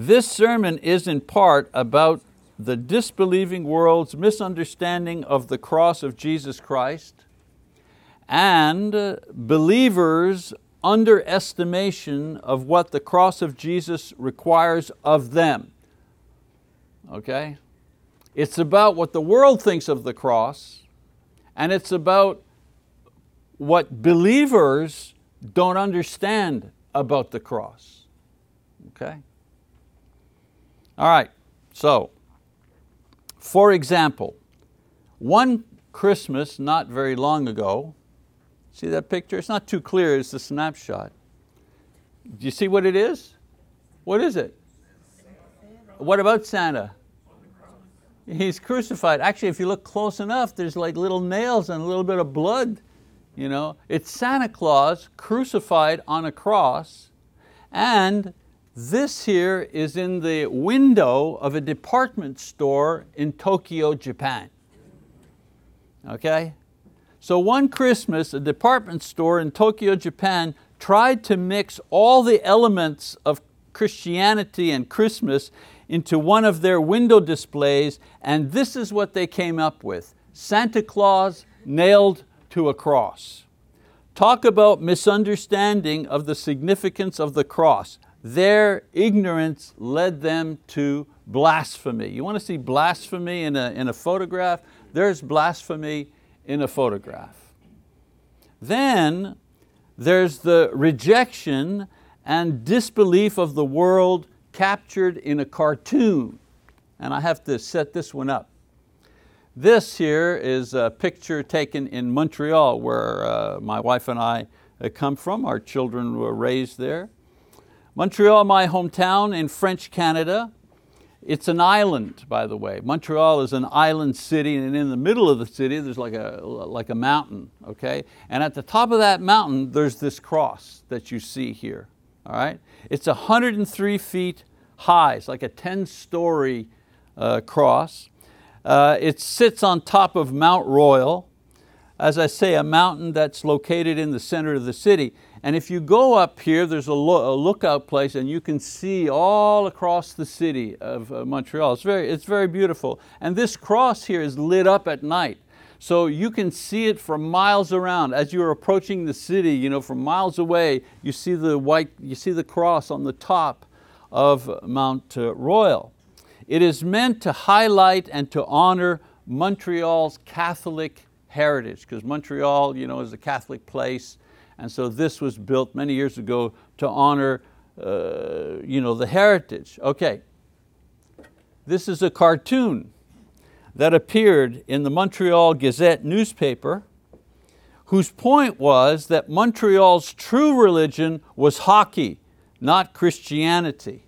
This sermon is in part about the disbelieving world's misunderstanding of the cross of Jesus Christ and uh, believers' underestimation of what the cross of Jesus requires of them. Okay? It's about what the world thinks of the cross and it's about what believers don't understand about the cross. Okay? All right, so, for example, one Christmas not very long ago, see that picture? It's not too clear, it's a snapshot. Do you see what it is? What is it? What about Santa? He's crucified. Actually, if you look close enough, there's like little nails and a little bit of blood you know? It's Santa Claus crucified on a cross and this here is in the window of a department store in Tokyo, Japan. Okay? So one Christmas, a department store in Tokyo, Japan tried to mix all the elements of Christianity and Christmas into one of their window displays and this is what they came up with. Santa Claus nailed to a cross. Talk about misunderstanding of the significance of the cross. Their ignorance led them to blasphemy. You want to see blasphemy in a, in a photograph? There's blasphemy in a photograph. Then there's the rejection and disbelief of the world captured in a cartoon. And I have to set this one up. This here is a picture taken in Montreal where uh, my wife and I uh, come from. Our children were raised there. Montreal, my hometown in French Canada. It's an island, by the way. Montreal is an island city and in the middle of the city there's like a, like a mountain, okay? And at the top of that mountain there's this cross that you see here, all right? It's 103 feet high, it's like a 10 story uh, cross. Uh, it sits on top of Mount Royal, as I say, a mountain that's located in the center of the city. And if you go up here, there's a, lo a lookout place and you can see all across the city of uh, Montreal. It's very, it's very beautiful. And this cross here is lit up at night. So you can see it from miles around. As you're approaching the city, you know, from miles away, you see the white, you see the cross on the top of Mount uh, Royal. It is meant to highlight and to honor Montreal's Catholic heritage, because Montreal you know, is a Catholic place, and so this was built many years ago to honor uh, you know, the heritage. Okay, this is a cartoon that appeared in the Montreal Gazette newspaper whose point was that Montreal's true religion was hockey, not Christianity.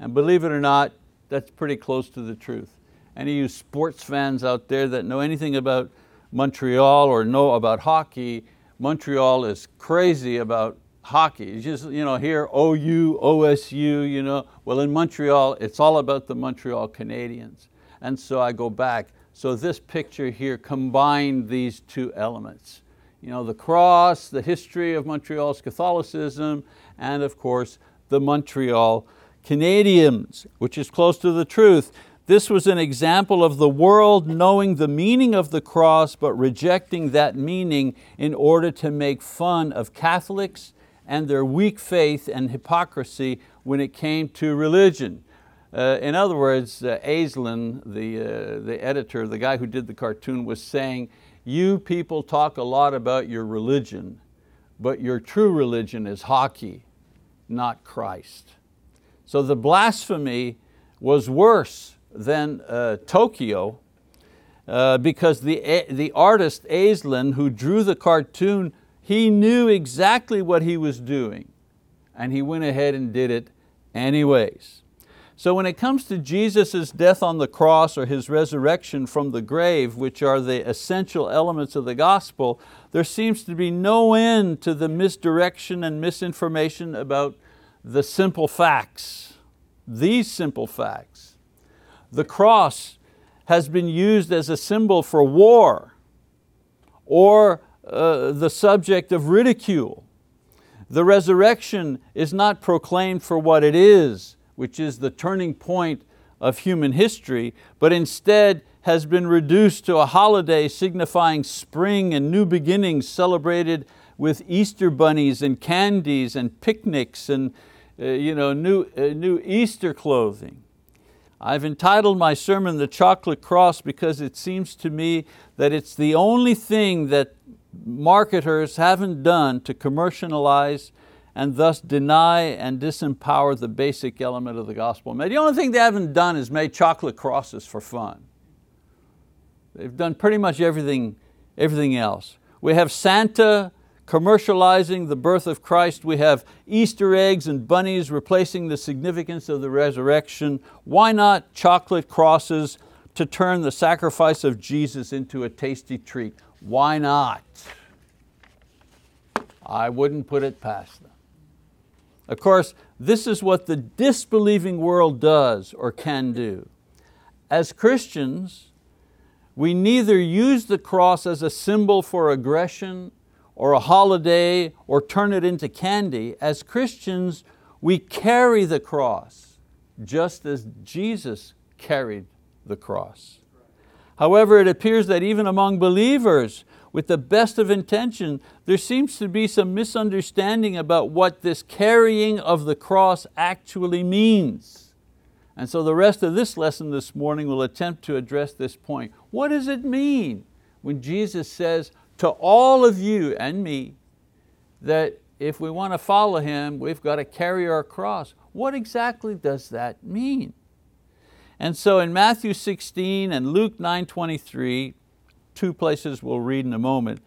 And believe it or not, that's pretty close to the truth. Any of you sports fans out there that know anything about Montreal or know about hockey, Montreal is crazy about hockey. You just you know, hear OU, OSU, you know. well in Montreal, it's all about the Montreal Canadiens. And so I go back, so this picture here combined these two elements. You know, the cross, the history of Montreal's Catholicism, and of course, the Montreal Canadiens, which is close to the truth. This was an example of the world knowing the meaning of the cross but rejecting that meaning in order to make fun of Catholics and their weak faith and hypocrisy when it came to religion. Uh, in other words, uh, Aislin, the, uh, the editor, the guy who did the cartoon was saying, you people talk a lot about your religion, but your true religion is hockey, not Christ. So the blasphemy was worse than uh, Tokyo uh, because the, the artist Aislin who drew the cartoon, he knew exactly what he was doing and he went ahead and did it anyways. So when it comes to Jesus' death on the cross or His resurrection from the grave, which are the essential elements of the gospel, there seems to be no end to the misdirection and misinformation about the simple facts, these simple facts. The cross has been used as a symbol for war or uh, the subject of ridicule. The resurrection is not proclaimed for what it is, which is the turning point of human history, but instead has been reduced to a holiday signifying spring and new beginnings celebrated with Easter bunnies and candies and picnics and uh, you know, new, uh, new Easter clothing. I've entitled my sermon The Chocolate Cross because it seems to me that it's the only thing that marketers haven't done to commercialize and thus deny and disempower the basic element of the gospel. The only thing they haven't done is made chocolate crosses for fun. They've done pretty much everything, everything else. We have Santa commercializing the birth of Christ. We have Easter eggs and bunnies replacing the significance of the resurrection. Why not chocolate crosses to turn the sacrifice of Jesus into a tasty treat? Why not? I wouldn't put it past them. Of course, this is what the disbelieving world does or can do. As Christians, we neither use the cross as a symbol for aggression or a holiday or turn it into candy. As Christians, we carry the cross just as Jesus carried the cross. However, it appears that even among believers, with the best of intention, there seems to be some misunderstanding about what this carrying of the cross actually means. And so the rest of this lesson this morning will attempt to address this point. What does it mean when Jesus says to all of you and me that if we want to follow Him, we've got to carry our cross? What exactly does that mean? And so in Matthew 16 and Luke 9.23, two places we'll read in a moment.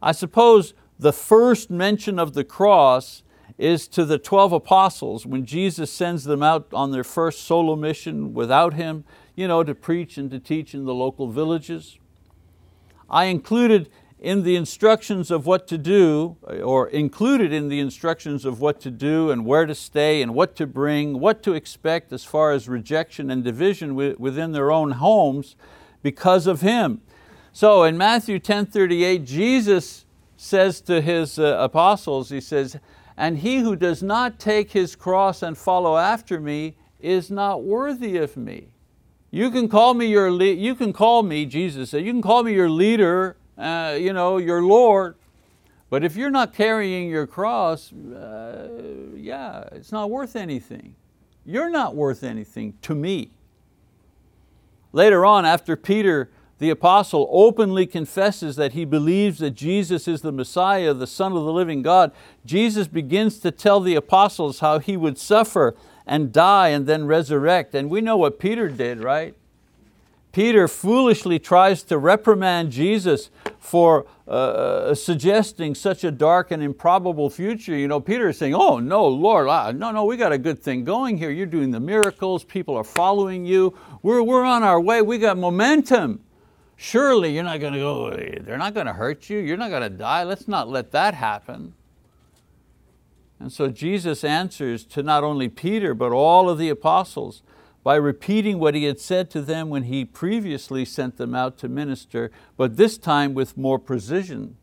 I suppose the first mention of the cross is to the 12 apostles when Jesus sends them out on their first solo mission without Him, you know, to preach and to teach in the local villages. I included in the instructions of what to do, or included in the instructions of what to do and where to stay and what to bring, what to expect as far as rejection and division within their own homes because of Him. So in Matthew 10:38, Jesus says to His uh, apostles, He says, and he who does not take his cross and follow after me is not worthy of me. You can call me your, you can call me, Jesus said, you can call me your leader, uh, you know, your Lord, but if you're not carrying your cross, uh, yeah, it's not worth anything. You're not worth anything to me. Later on, after Peter the apostle openly confesses that he believes that Jesus is the Messiah, the Son of the living God, Jesus begins to tell the apostles how he would suffer and die and then resurrect. And we know what Peter did, right? Peter foolishly tries to reprimand Jesus for uh, uh suggesting such a dark and improbable future. You know, Peter is saying, oh no, Lord, ah, no, no, we got a good thing going here. You're doing the miracles, people are following you. We're, we're on our way, we got momentum. Surely you're not going to go, they're not going to hurt you, you're not going to die, let's not let that happen. And so Jesus answers to not only Peter, but all of the apostles by repeating what he had said to them when he previously sent them out to minister, but this time with more precision.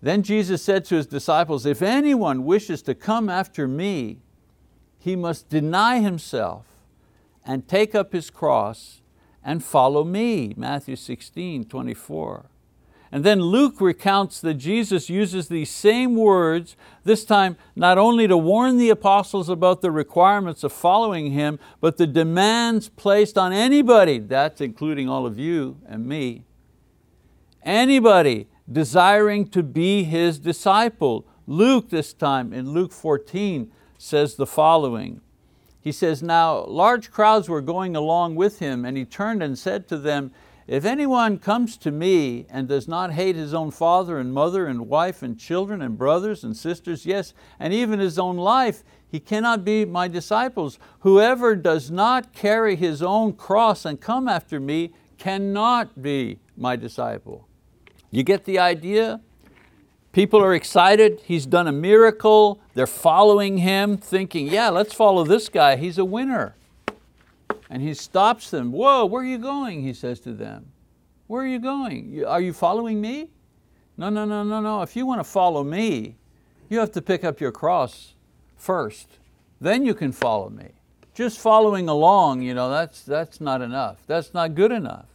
Then Jesus said to his disciples, if anyone wishes to come after me, he must deny himself and take up his cross and follow me, Matthew 16, 24. And then Luke recounts that Jesus uses these same words, this time not only to warn the apostles about the requirements of following Him, but the demands placed on anybody, that's including all of you and me, anybody desiring to be His disciple. Luke this time in Luke 14 says the following, he says, now large crowds were going along with him and he turned and said to them, if anyone comes to me and does not hate his own father and mother and wife and children and brothers and sisters, yes, and even his own life, he cannot be my disciples. Whoever does not carry his own cross and come after me cannot be my disciple. You get the idea? People are excited, he's done a miracle, they're following him thinking, yeah, let's follow this guy, he's a winner. And he stops them, whoa, where are you going, he says to them. Where are you going? Are you following me? No, no, no, no, no, if you want to follow me, you have to pick up your cross first, then you can follow me. just following along, you know, that's, that's not enough. That's not good enough.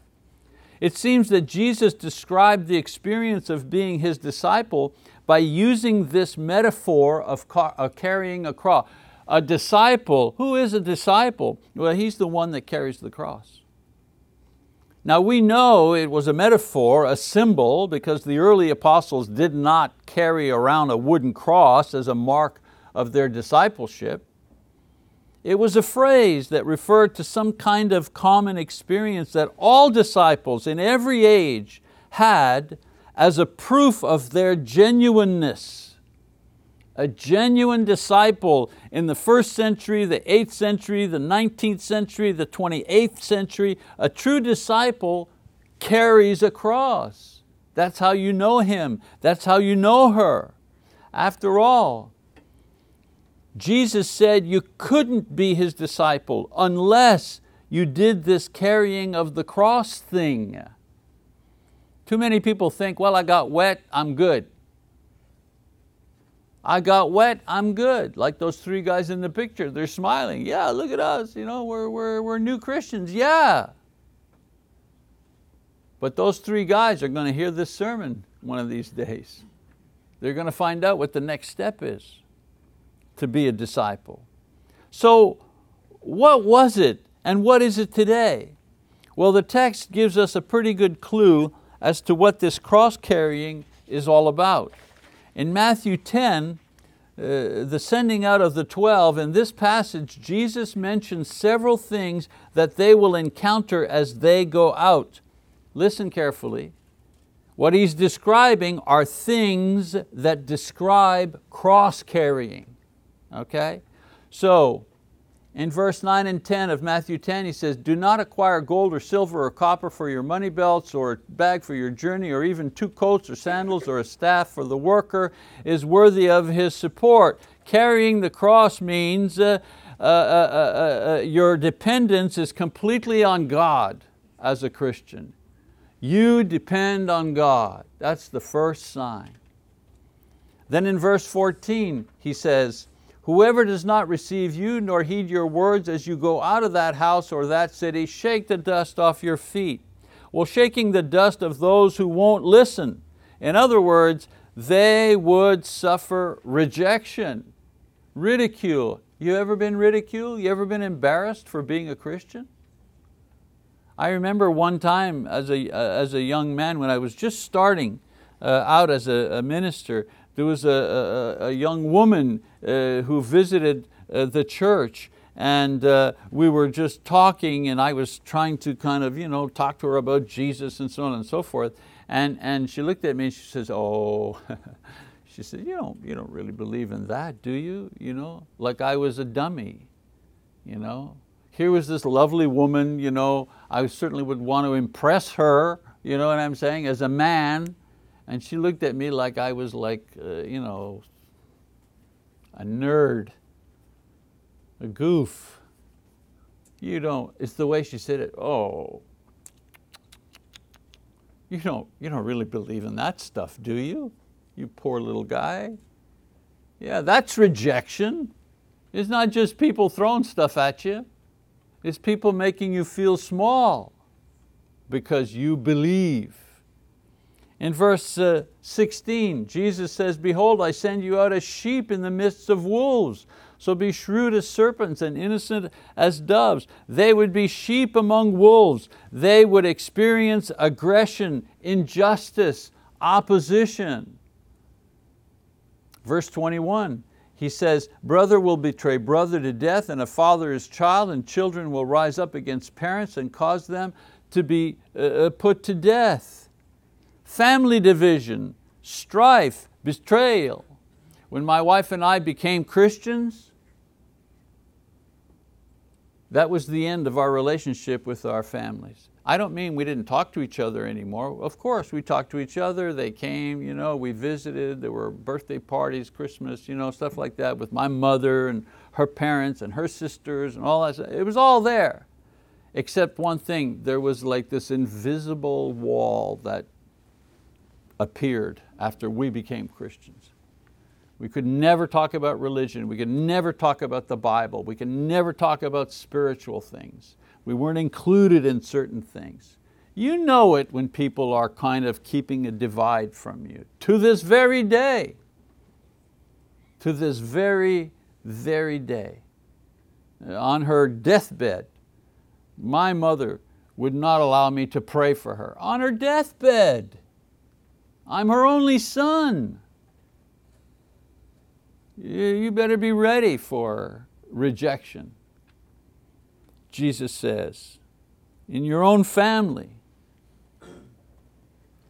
It seems that Jesus described the experience of being His disciple by using this metaphor of, car of carrying a cross. A disciple, who is a disciple? Well, he's the one that carries the cross. Now we know it was a metaphor, a symbol, because the early apostles did not carry around a wooden cross as a mark of their discipleship. It was a phrase that referred to some kind of common experience that all disciples in every age had as a proof of their genuineness. A genuine disciple in the first century, the eighth century, the 19th century, the 28th century, a true disciple carries a cross. That's how you know him, that's how you know her. After all, Jesus said you couldn't be His disciple unless you did this carrying of the cross thing. Too many people think, well, I got wet, I'm good. I got wet, I'm good. Like those three guys in the picture, they're smiling. Yeah, look at us, you know, we're, we're, we're new Christians, yeah. But those three guys are going to hear this sermon one of these days. They're going to find out what the next step is to be a disciple. So what was it and what is it today? Well, the text gives us a pretty good clue as to what this cross carrying is all about. In Matthew 10, uh, the sending out of the 12, in this passage, Jesus mentions several things that they will encounter as they go out. Listen carefully. What he's describing are things that describe cross carrying okay? So, in verse 9 and 10 of Matthew 10, he says, Do not acquire gold or silver or copper for your money belts or a bag for your journey or even two coats or sandals or a staff for the worker is worthy of his support. Carrying the cross means uh, uh, uh, uh, uh your dependence is completely on God as a Christian. You depend on God. That's the first sign. Then in verse 14, he says, Whoever does not receive you nor heed your words as you go out of that house or that city, shake the dust off your feet. Well, shaking the dust of those who won't listen. In other words, they would suffer rejection, ridicule. You ever been ridiculed? You ever been embarrassed for being a Christian? I remember one time as a, uh, as a young man when I was just starting uh, out as a, a minister, there was a, a, a young woman uh, who visited uh, the church and uh, we were just talking and I was trying to kind of you know, talk to her about Jesus and so on and so forth. And, and she looked at me and she says, oh, she said, you don't, you don't really believe in that, do you? you know, like I was a dummy. You know? Here was this lovely woman, you know, I certainly would want to impress her, you know what I'm saying, as a man, and she looked at me like I was like, uh, you know, a nerd, a goof. You don't, it's the way she said it, oh, you don't, you don't really believe in that stuff, do you? You poor little guy. Yeah, that's rejection. It's not just people throwing stuff at you. It's people making you feel small because you believe. In verse uh, 16, Jesus says, Behold, I send you out as sheep in the midst of wolves. So be shrewd as serpents and innocent as doves. They would be sheep among wolves. They would experience aggression, injustice, opposition. Verse 21, he says, brother will betray brother to death and a father his child and children will rise up against parents and cause them to be uh, uh put to death family division, strife, betrayal. When my wife and I became Christians, that was the end of our relationship with our families. I don't mean we didn't talk to each other anymore. Of course, we talked to each other, they came, you know, we visited, there were birthday parties, Christmas, you know, stuff like that with my mother and her parents and her sisters and all that. It was all there, except one thing, there was like this invisible wall that appeared after we became Christians. We could never talk about religion. We could never talk about the Bible. We could never talk about spiritual things. We weren't included in certain things. You know it when people are kind of keeping a divide from you. To this very day. To this very, very day. On her deathbed, my mother would not allow me to pray for her. On her deathbed. I'm her only son. You better be ready for rejection. Jesus says, in your own family.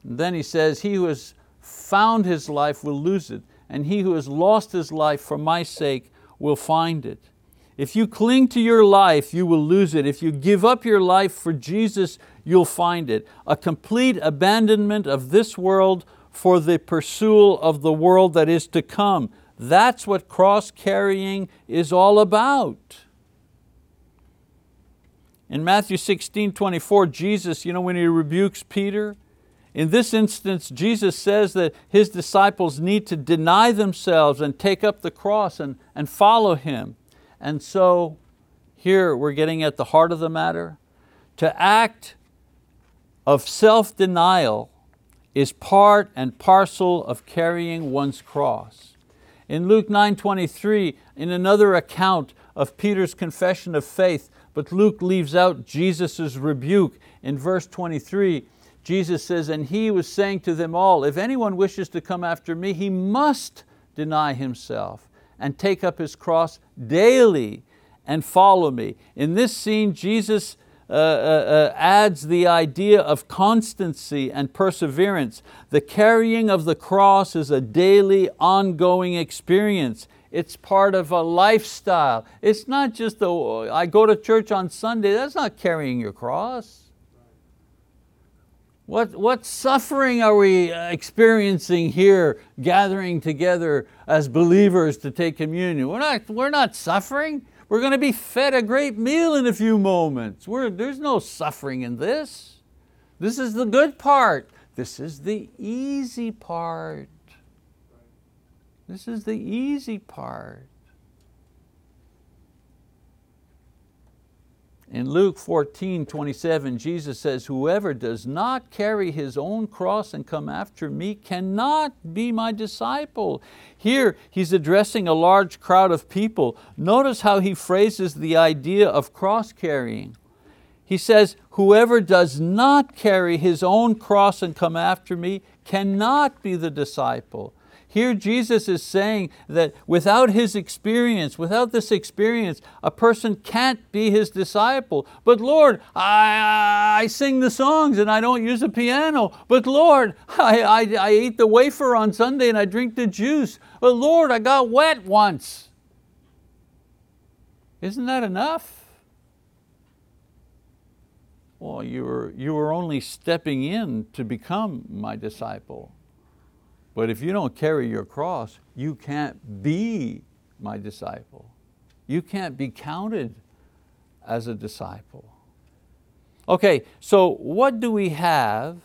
And then he says, he who has found his life will lose it, and he who has lost his life for my sake will find it. If you cling to your life, you will lose it. If you give up your life for Jesus, you'll find it. A complete abandonment of this world for the pursuit of the world that is to come. That's what cross carrying is all about. In Matthew 16, 24, Jesus, you know, when he rebukes Peter, in this instance, Jesus says that his disciples need to deny themselves and take up the cross and, and follow him. And so here we're getting at the heart of the matter. To act of self-denial is part and parcel of carrying one's cross. In Luke 9.23, in another account of Peter's confession of faith, but Luke leaves out Jesus' rebuke. In verse 23, Jesus says, and he was saying to them all, if anyone wishes to come after me, he must deny himself and take up his cross daily and follow me. In this scene, Jesus uh, uh, uh, adds the idea of constancy and perseverance. The carrying of the cross is a daily, ongoing experience. It's part of a lifestyle. It's not just, a, I go to church on Sunday, that's not carrying your cross. What, what suffering are we uh, experiencing here gathering together as believers to take communion? We're not, we're not suffering. We're going to be fed a great meal in a few moments. We're, there's no suffering in this. This is the good part. This is the easy part. This is the easy part. In Luke 14, 27, Jesus says, whoever does not carry his own cross and come after me cannot be my disciple. Here he's addressing a large crowd of people. Notice how he phrases the idea of cross carrying. He says, whoever does not carry his own cross and come after me cannot be the disciple. Here Jesus is saying that without his experience, without this experience, a person can't be his disciple. But Lord, I, I sing the songs and I don't use a piano. But Lord, I, I, I eat the wafer on Sunday and I drink the juice. But Lord, I got wet once. Isn't that enough? Well, you were, you were only stepping in to become my disciple. But if you don't carry your cross, you can't be my disciple. You can't be counted as a disciple. Okay, so what do we have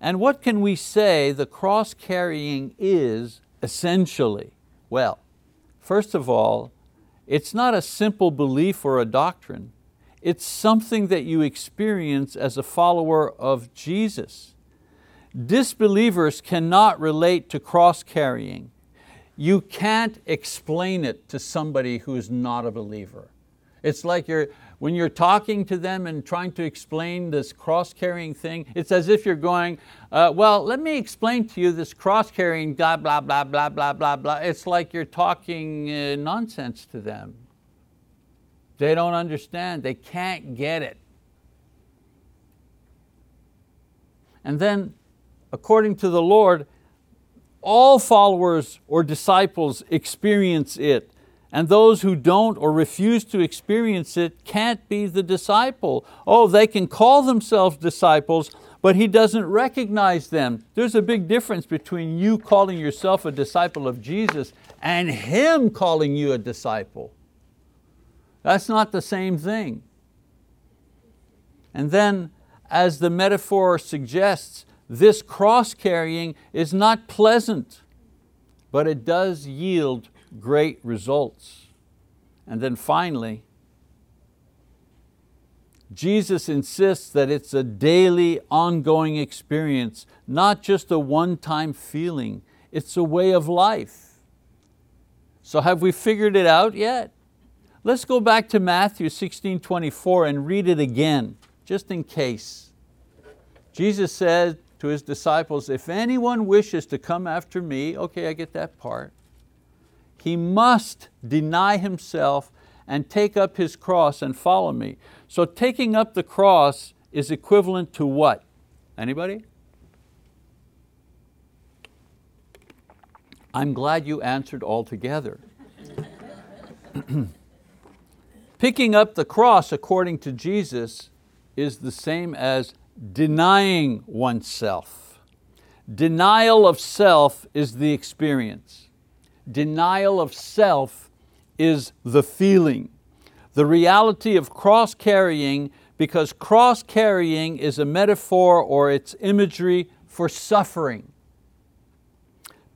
and what can we say the cross carrying is essentially? Well, first of all, it's not a simple belief or a doctrine. It's something that you experience as a follower of Jesus. Disbelievers cannot relate to cross carrying. You can't explain it to somebody who is not a believer. It's like you're, when you're talking to them and trying to explain this cross-carrying thing, it's as if you're going, uh, well, let me explain to you this cross-carrying blah, blah, blah, blah, blah, blah, blah. It's like you're talking uh, nonsense to them. They don't understand, they can't get it. And then according to the Lord, all followers or disciples experience it. And those who don't or refuse to experience it can't be the disciple. Oh, they can call themselves disciples, but he doesn't recognize them. There's a big difference between you calling yourself a disciple of Jesus and him calling you a disciple. That's not the same thing. And then, as the metaphor suggests, this cross carrying is not pleasant. but it does yield great results. And then finally, Jesus insists that it's a daily, ongoing experience, not just a one-time feeling. It's a way of life. So have we figured it out yet? Let's go back to Matthew 16, 24 and read it again, just in case. Jesus said to His disciples, if anyone wishes to come after me, okay, I get that part, he must deny himself and take up his cross and follow me. So taking up the cross is equivalent to what? Anybody? I'm glad you answered all together. Picking up the cross according to Jesus is the same as denying oneself. Denial of self is the experience. Denial of self is the feeling. The reality of cross carrying, because cross carrying is a metaphor or it's imagery for suffering.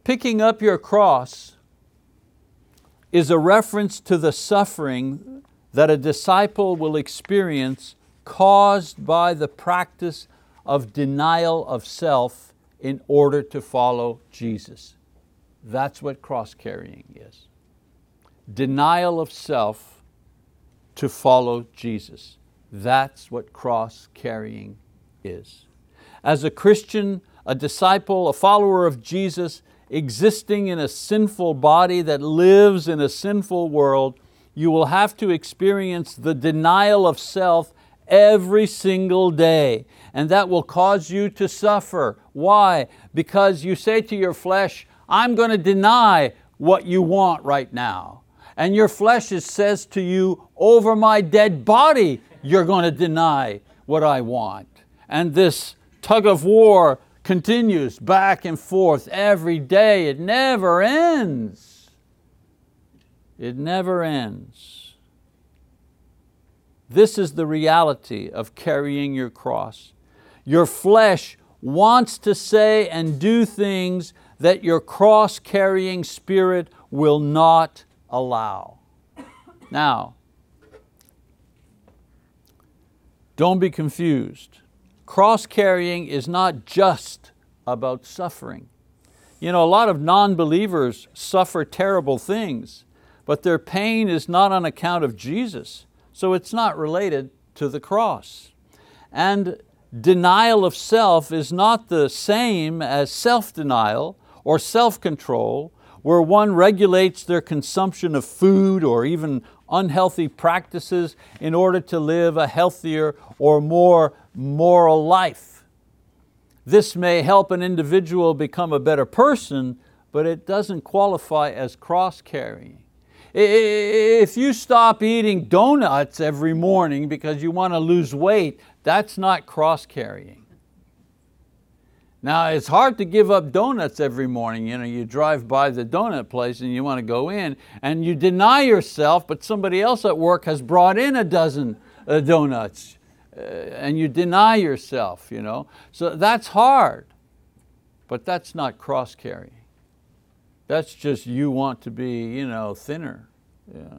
Picking up your cross is a reference to the suffering that a disciple will experience caused by the practice of denial of self in order to follow Jesus. That's what cross carrying is. Denial of self to follow Jesus. That's what cross carrying is. As a Christian, a disciple, a follower of Jesus, existing in a sinful body that lives in a sinful world, you will have to experience the denial of self every single day. And that will cause you to suffer. Why? Because you say to your flesh, I'm going to deny what you want right now. And your flesh says to you, over my dead body, you're going to deny what I want. And this tug of war continues back and forth every day. It never ends. It never ends. This is the reality of carrying your cross. Your flesh wants to say and do things that your cross carrying spirit will not allow. Now, don't be confused. Cross carrying is not just about suffering. You know, a lot of non-believers suffer terrible things, but their pain is not on account of Jesus, so it's not related to the cross. And denial of self is not the same as self-denial or self-control, where one regulates their consumption of food or even unhealthy practices in order to live a healthier or more moral life. This may help an individual become a better person, but it doesn't qualify as cross-carrying. If you stop eating donuts every morning because you want to lose weight, that's not cross-carrying. Now it's hard to give up donuts every morning. You, know, you drive by the donut place and you want to go in and you deny yourself, but somebody else at work has brought in a dozen uh, donuts uh, and you deny yourself. You know? So that's hard, but that's not cross carrying. That's just you want to be you know, thinner. Yeah.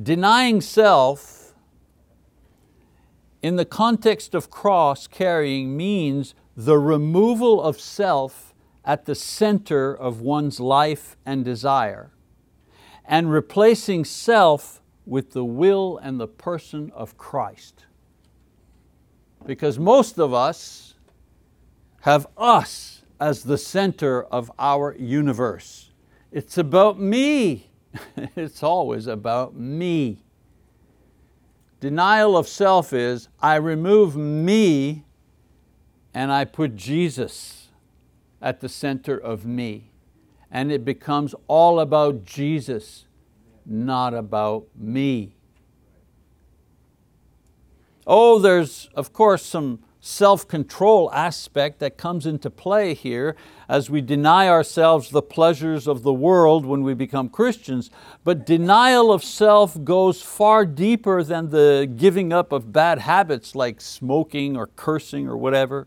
Denying self in the context of cross carrying means the removal of self at the center of one's life and desire and replacing self with the will and the person of Christ. Because most of us have us as the center of our universe. It's about me. it's always about me. Denial of self is, I remove me and I put Jesus at the center of me. And it becomes all about Jesus, not about me. Oh, there's of course some self-control aspect that comes into play here as we deny ourselves the pleasures of the world when we become Christians. But denial of self goes far deeper than the giving up of bad habits like smoking or cursing or whatever.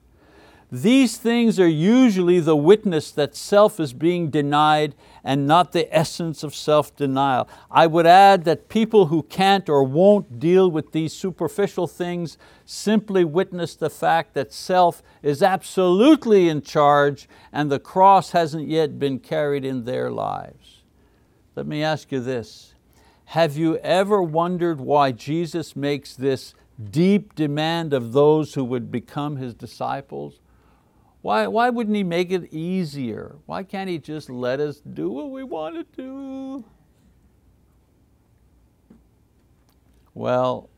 These things are usually the witness that self is being denied and not the essence of self-denial. I would add that people who can't or won't deal with these superficial things simply witness the fact that self is absolutely in charge and the cross hasn't yet been carried in their lives. Let me ask you this, have you ever wondered why Jesus makes this deep demand of those who would become His disciples? Why, why wouldn't He make it easier? Why can't He just let us do what we want to do? Well,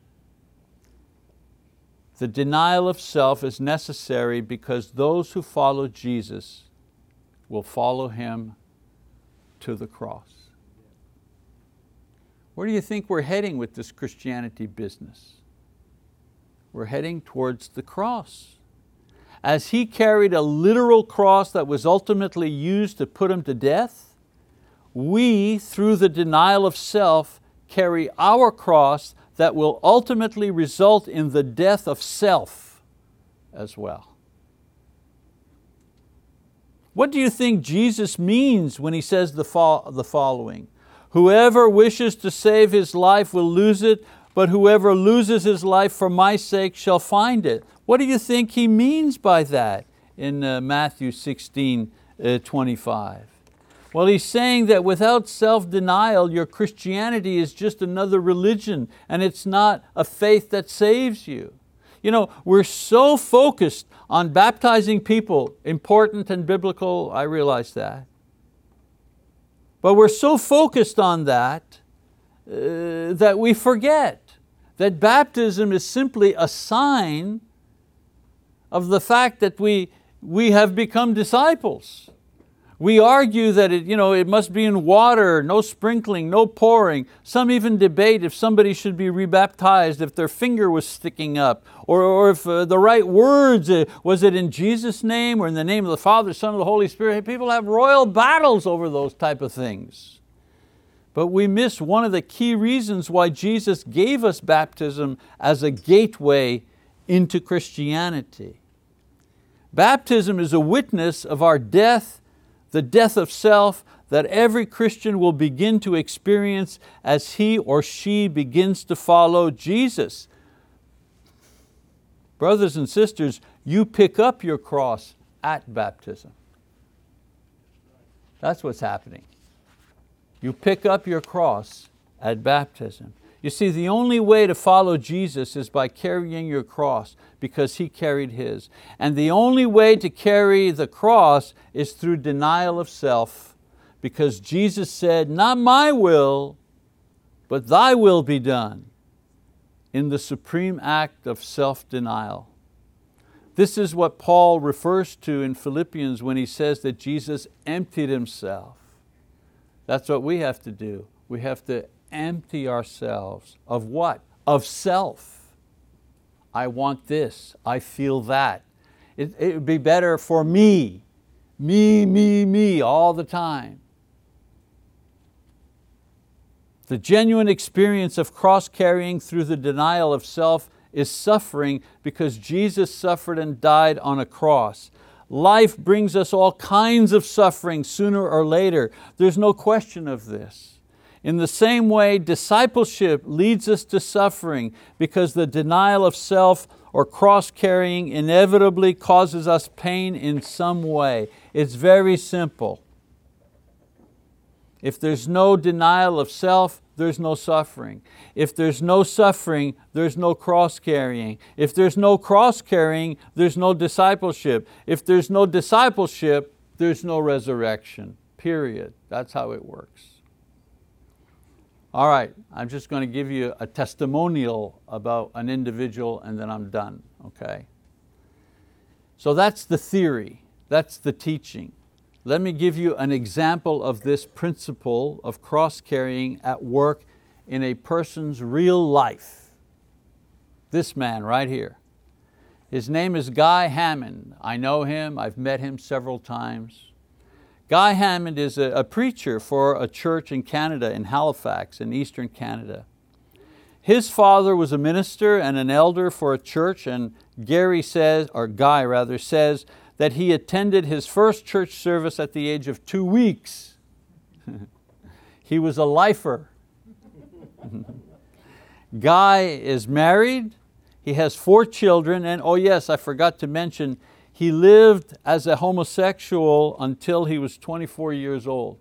the denial of self is necessary because those who follow Jesus will follow Him to the cross. Where do you think we're heading with this Christianity business? We're heading towards the cross as he carried a literal cross that was ultimately used to put him to death, we, through the denial of self, carry our cross that will ultimately result in the death of self as well. What do you think Jesus means when He says the, fo the following? Whoever wishes to save his life will lose it, but whoever loses his life for my sake shall find it. What do you think he means by that in uh, Matthew 16, uh, 25? Well, he's saying that without self-denial, your Christianity is just another religion and it's not a faith that saves you. You know, we're so focused on baptizing people, important and biblical, I realize that. But we're so focused on that uh, that we forget that baptism is simply a sign of the fact that we, we have become disciples. We argue that it, you know, it must be in water, no sprinkling, no pouring. Some even debate if somebody should be rebaptized if their finger was sticking up, or, or if uh, the right words, uh, was it in Jesus' name or in the name of the Father, Son, and the Holy Spirit? People have royal battles over those type of things. But we miss one of the key reasons why Jesus gave us baptism as a gateway into Christianity. Baptism is a witness of our death, the death of self, that every Christian will begin to experience as he or she begins to follow Jesus. Brothers and sisters, you pick up your cross at baptism. That's what's happening. You pick up your cross at baptism. You see, the only way to follow Jesus is by carrying your cross because He carried His. And the only way to carry the cross is through denial of self because Jesus said, not my will, but thy will be done in the supreme act of self-denial. This is what Paul refers to in Philippians when he says that Jesus emptied Himself. That's what we have to do. We have to empty ourselves of what? Of self. I want this, I feel that. It, it would be better for me, me, me, me all the time. The genuine experience of cross carrying through the denial of self is suffering because Jesus suffered and died on a cross. Life brings us all kinds of suffering sooner or later. There's no question of this. In the same way, discipleship leads us to suffering because the denial of self or cross-carrying inevitably causes us pain in some way. It's very simple. If there's no denial of self, there's no suffering. If there's no suffering, there's no cross-carrying. If there's no cross-carrying, there's no discipleship. If there's no discipleship, there's no resurrection, period. That's how it works. All right, I'm just going to give you a testimonial about an individual and then I'm done, okay? So that's the theory, that's the teaching. Let me give you an example of this principle of cross-carrying at work in a person's real life. This man right here. His name is Guy Hammond. I know him, I've met him several times. Guy Hammond is a, a preacher for a church in Canada, in Halifax, in eastern Canada. His father was a minister and an elder for a church and Gary says, or Guy rather, says that he attended his first church service at the age of two weeks. he was a lifer. Guy is married, he has four children, and oh yes, I forgot to mention, he lived as a homosexual until he was 24 years old.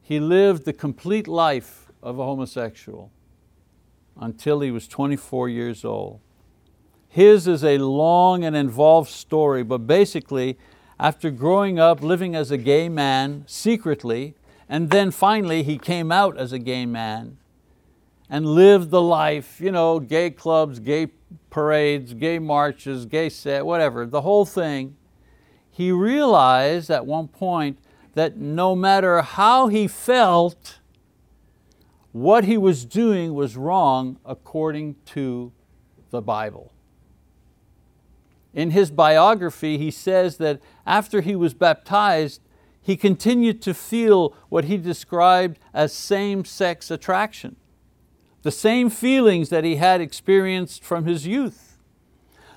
He lived the complete life of a homosexual until he was 24 years old. His is a long and involved story, but basically, after growing up living as a gay man secretly, and then finally he came out as a gay man and lived the life, you know, gay clubs, gay parades, gay marches, gay set, whatever, the whole thing, he realized at one point that no matter how he felt, what he was doing was wrong according to the Bible. In his biography, he says that after he was baptized, he continued to feel what he described as same-sex attraction the same feelings that he had experienced from his youth.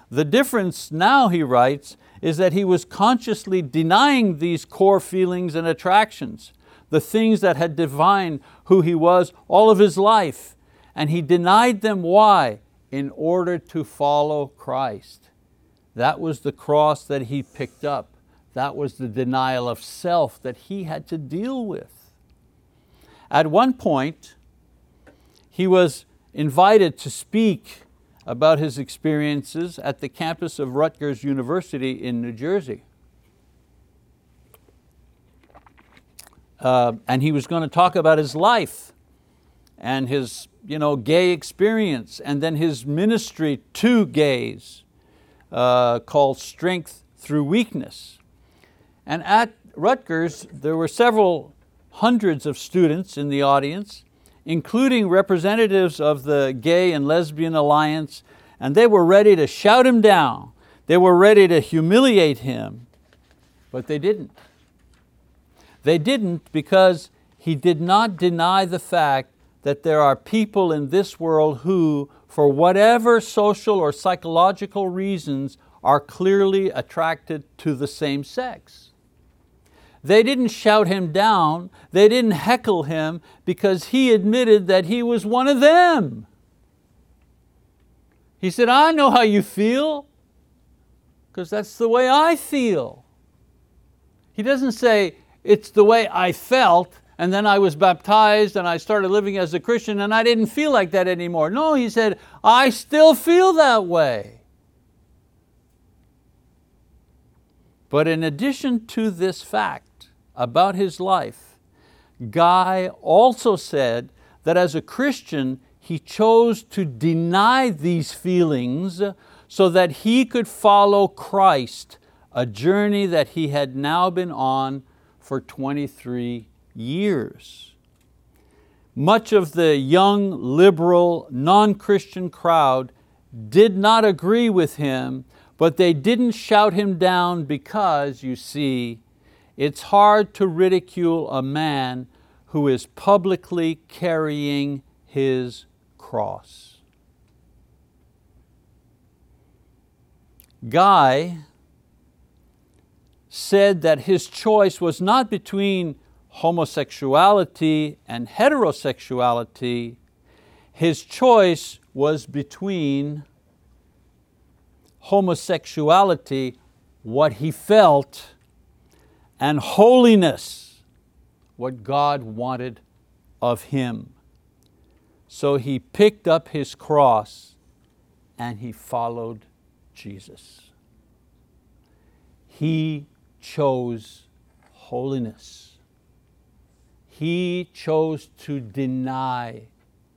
The difference now, he writes, is that he was consciously denying these core feelings and attractions, the things that had defined who he was all of his life. And he denied them, why? In order to follow Christ. That was the cross that he picked up. That was the denial of self that he had to deal with. At one point, he was invited to speak about his experiences at the campus of Rutgers University in New Jersey. Uh, and he was going to talk about his life and his you know, gay experience and then his ministry to gays uh, called Strength Through Weakness. And at Rutgers, there were several hundreds of students in the audience including representatives of the Gay and Lesbian Alliance, and they were ready to shout him down. They were ready to humiliate him, but they didn't. They didn't because he did not deny the fact that there are people in this world who, for whatever social or psychological reasons, are clearly attracted to the same sex. They didn't shout him down, they didn't heckle him because he admitted that he was one of them. He said, I know how you feel, because that's the way I feel. He doesn't say, it's the way I felt, and then I was baptized and I started living as a Christian and I didn't feel like that anymore. No, he said, I still feel that way. But in addition to this fact, about his life, Guy also said that as a Christian, he chose to deny these feelings so that he could follow Christ, a journey that he had now been on for 23 years. Much of the young, liberal, non-Christian crowd did not agree with him, but they didn't shout him down because, you see, it's hard to ridicule a man who is publicly carrying his cross. Guy said that his choice was not between homosexuality and heterosexuality, his choice was between homosexuality, what he felt, and holiness, what God wanted of him. So he picked up his cross and he followed Jesus. He chose holiness. He chose to deny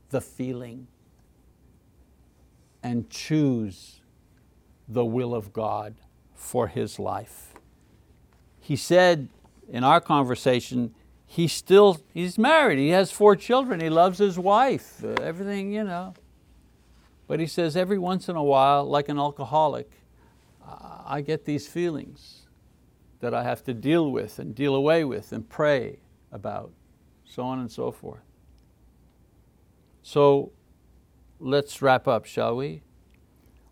the feeling and choose the will of God for his life he said in our conversation, he's still, he's married, he has four children, he loves his wife, uh, everything, you know. But he says every once in a while, like an alcoholic, I get these feelings that I have to deal with and deal away with and pray about, so on and so forth. So let's wrap up, shall we?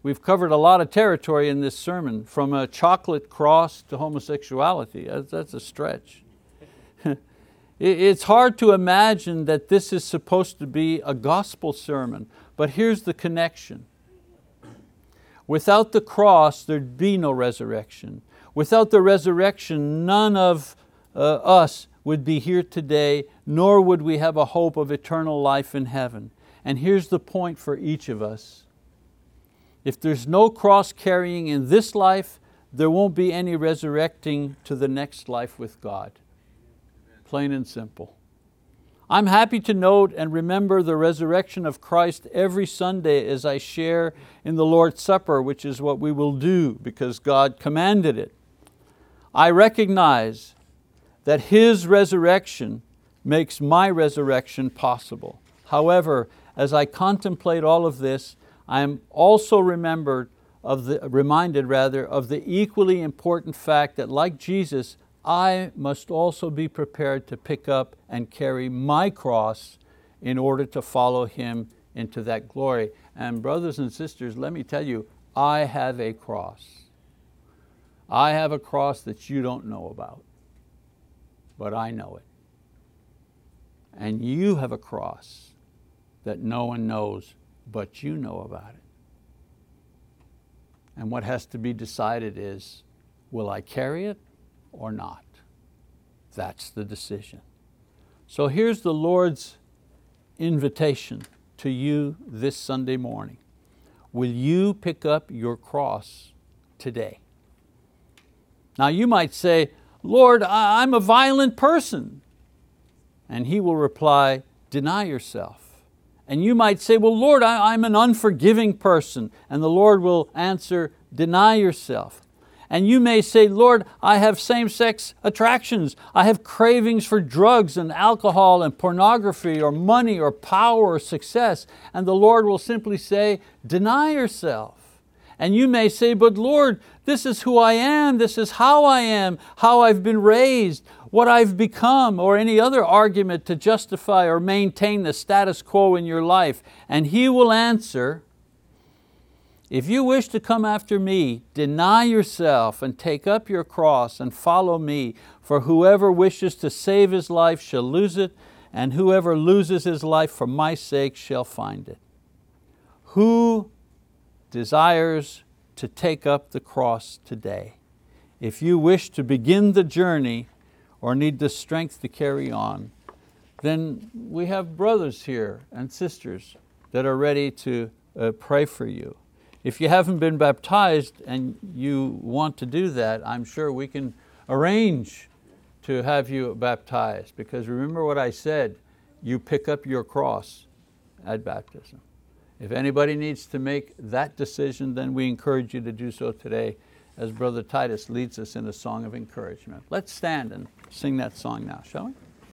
We've covered a lot of territory in this sermon, from a chocolate cross to homosexuality. That's a stretch. it's hard to imagine that this is supposed to be a gospel sermon, but here's the connection. Without the cross, there'd be no resurrection. Without the resurrection, none of uh, us would be here today, nor would we have a hope of eternal life in heaven. And here's the point for each of us if there's no cross carrying in this life, there won't be any resurrecting to the next life with God. Plain and simple. I'm happy to note and remember the resurrection of Christ every Sunday as I share in the Lord's Supper, which is what we will do because God commanded it. I recognize that His resurrection makes my resurrection possible. However, as I contemplate all of this, I am also remembered of the, reminded rather of the equally important fact that like Jesus, I must also be prepared to pick up and carry my cross in order to follow Him into that glory. And brothers and sisters, let me tell you, I have a cross. I have a cross that you don't know about, but I know it. And you have a cross that no one knows but you know about it. And what has to be decided is, will I carry it or not? That's the decision. So here's the Lord's invitation to you this Sunday morning. Will you pick up your cross today? Now you might say, Lord, I'm a violent person. And He will reply, deny yourself and you might say, well, Lord, I, am an unforgiving person. And the Lord will answer, deny yourself. And you may say, Lord, I have same-sex attractions. I have cravings for drugs and alcohol and pornography or money or power or success. And the Lord will simply say, deny yourself. And you may say, but Lord, this is who I am, this is how I am, how I've been raised what I've become, or any other argument to justify or maintain the status quo in your life. And He will answer, if you wish to come after me, deny yourself and take up your cross and follow me, for whoever wishes to save his life shall lose it, and whoever loses his life for my sake shall find it. Who desires to take up the cross today? If you wish to begin the journey or need the strength to carry on, then we have brothers here and sisters that are ready to uh, pray for you. If you haven't been baptized and you want to do that, I'm sure we can arrange to have you baptized because remember what I said, you pick up your cross at baptism. If anybody needs to make that decision, then we encourage you to do so today as Brother Titus leads us in a song of encouragement. Let's stand and sing that song now, shall we?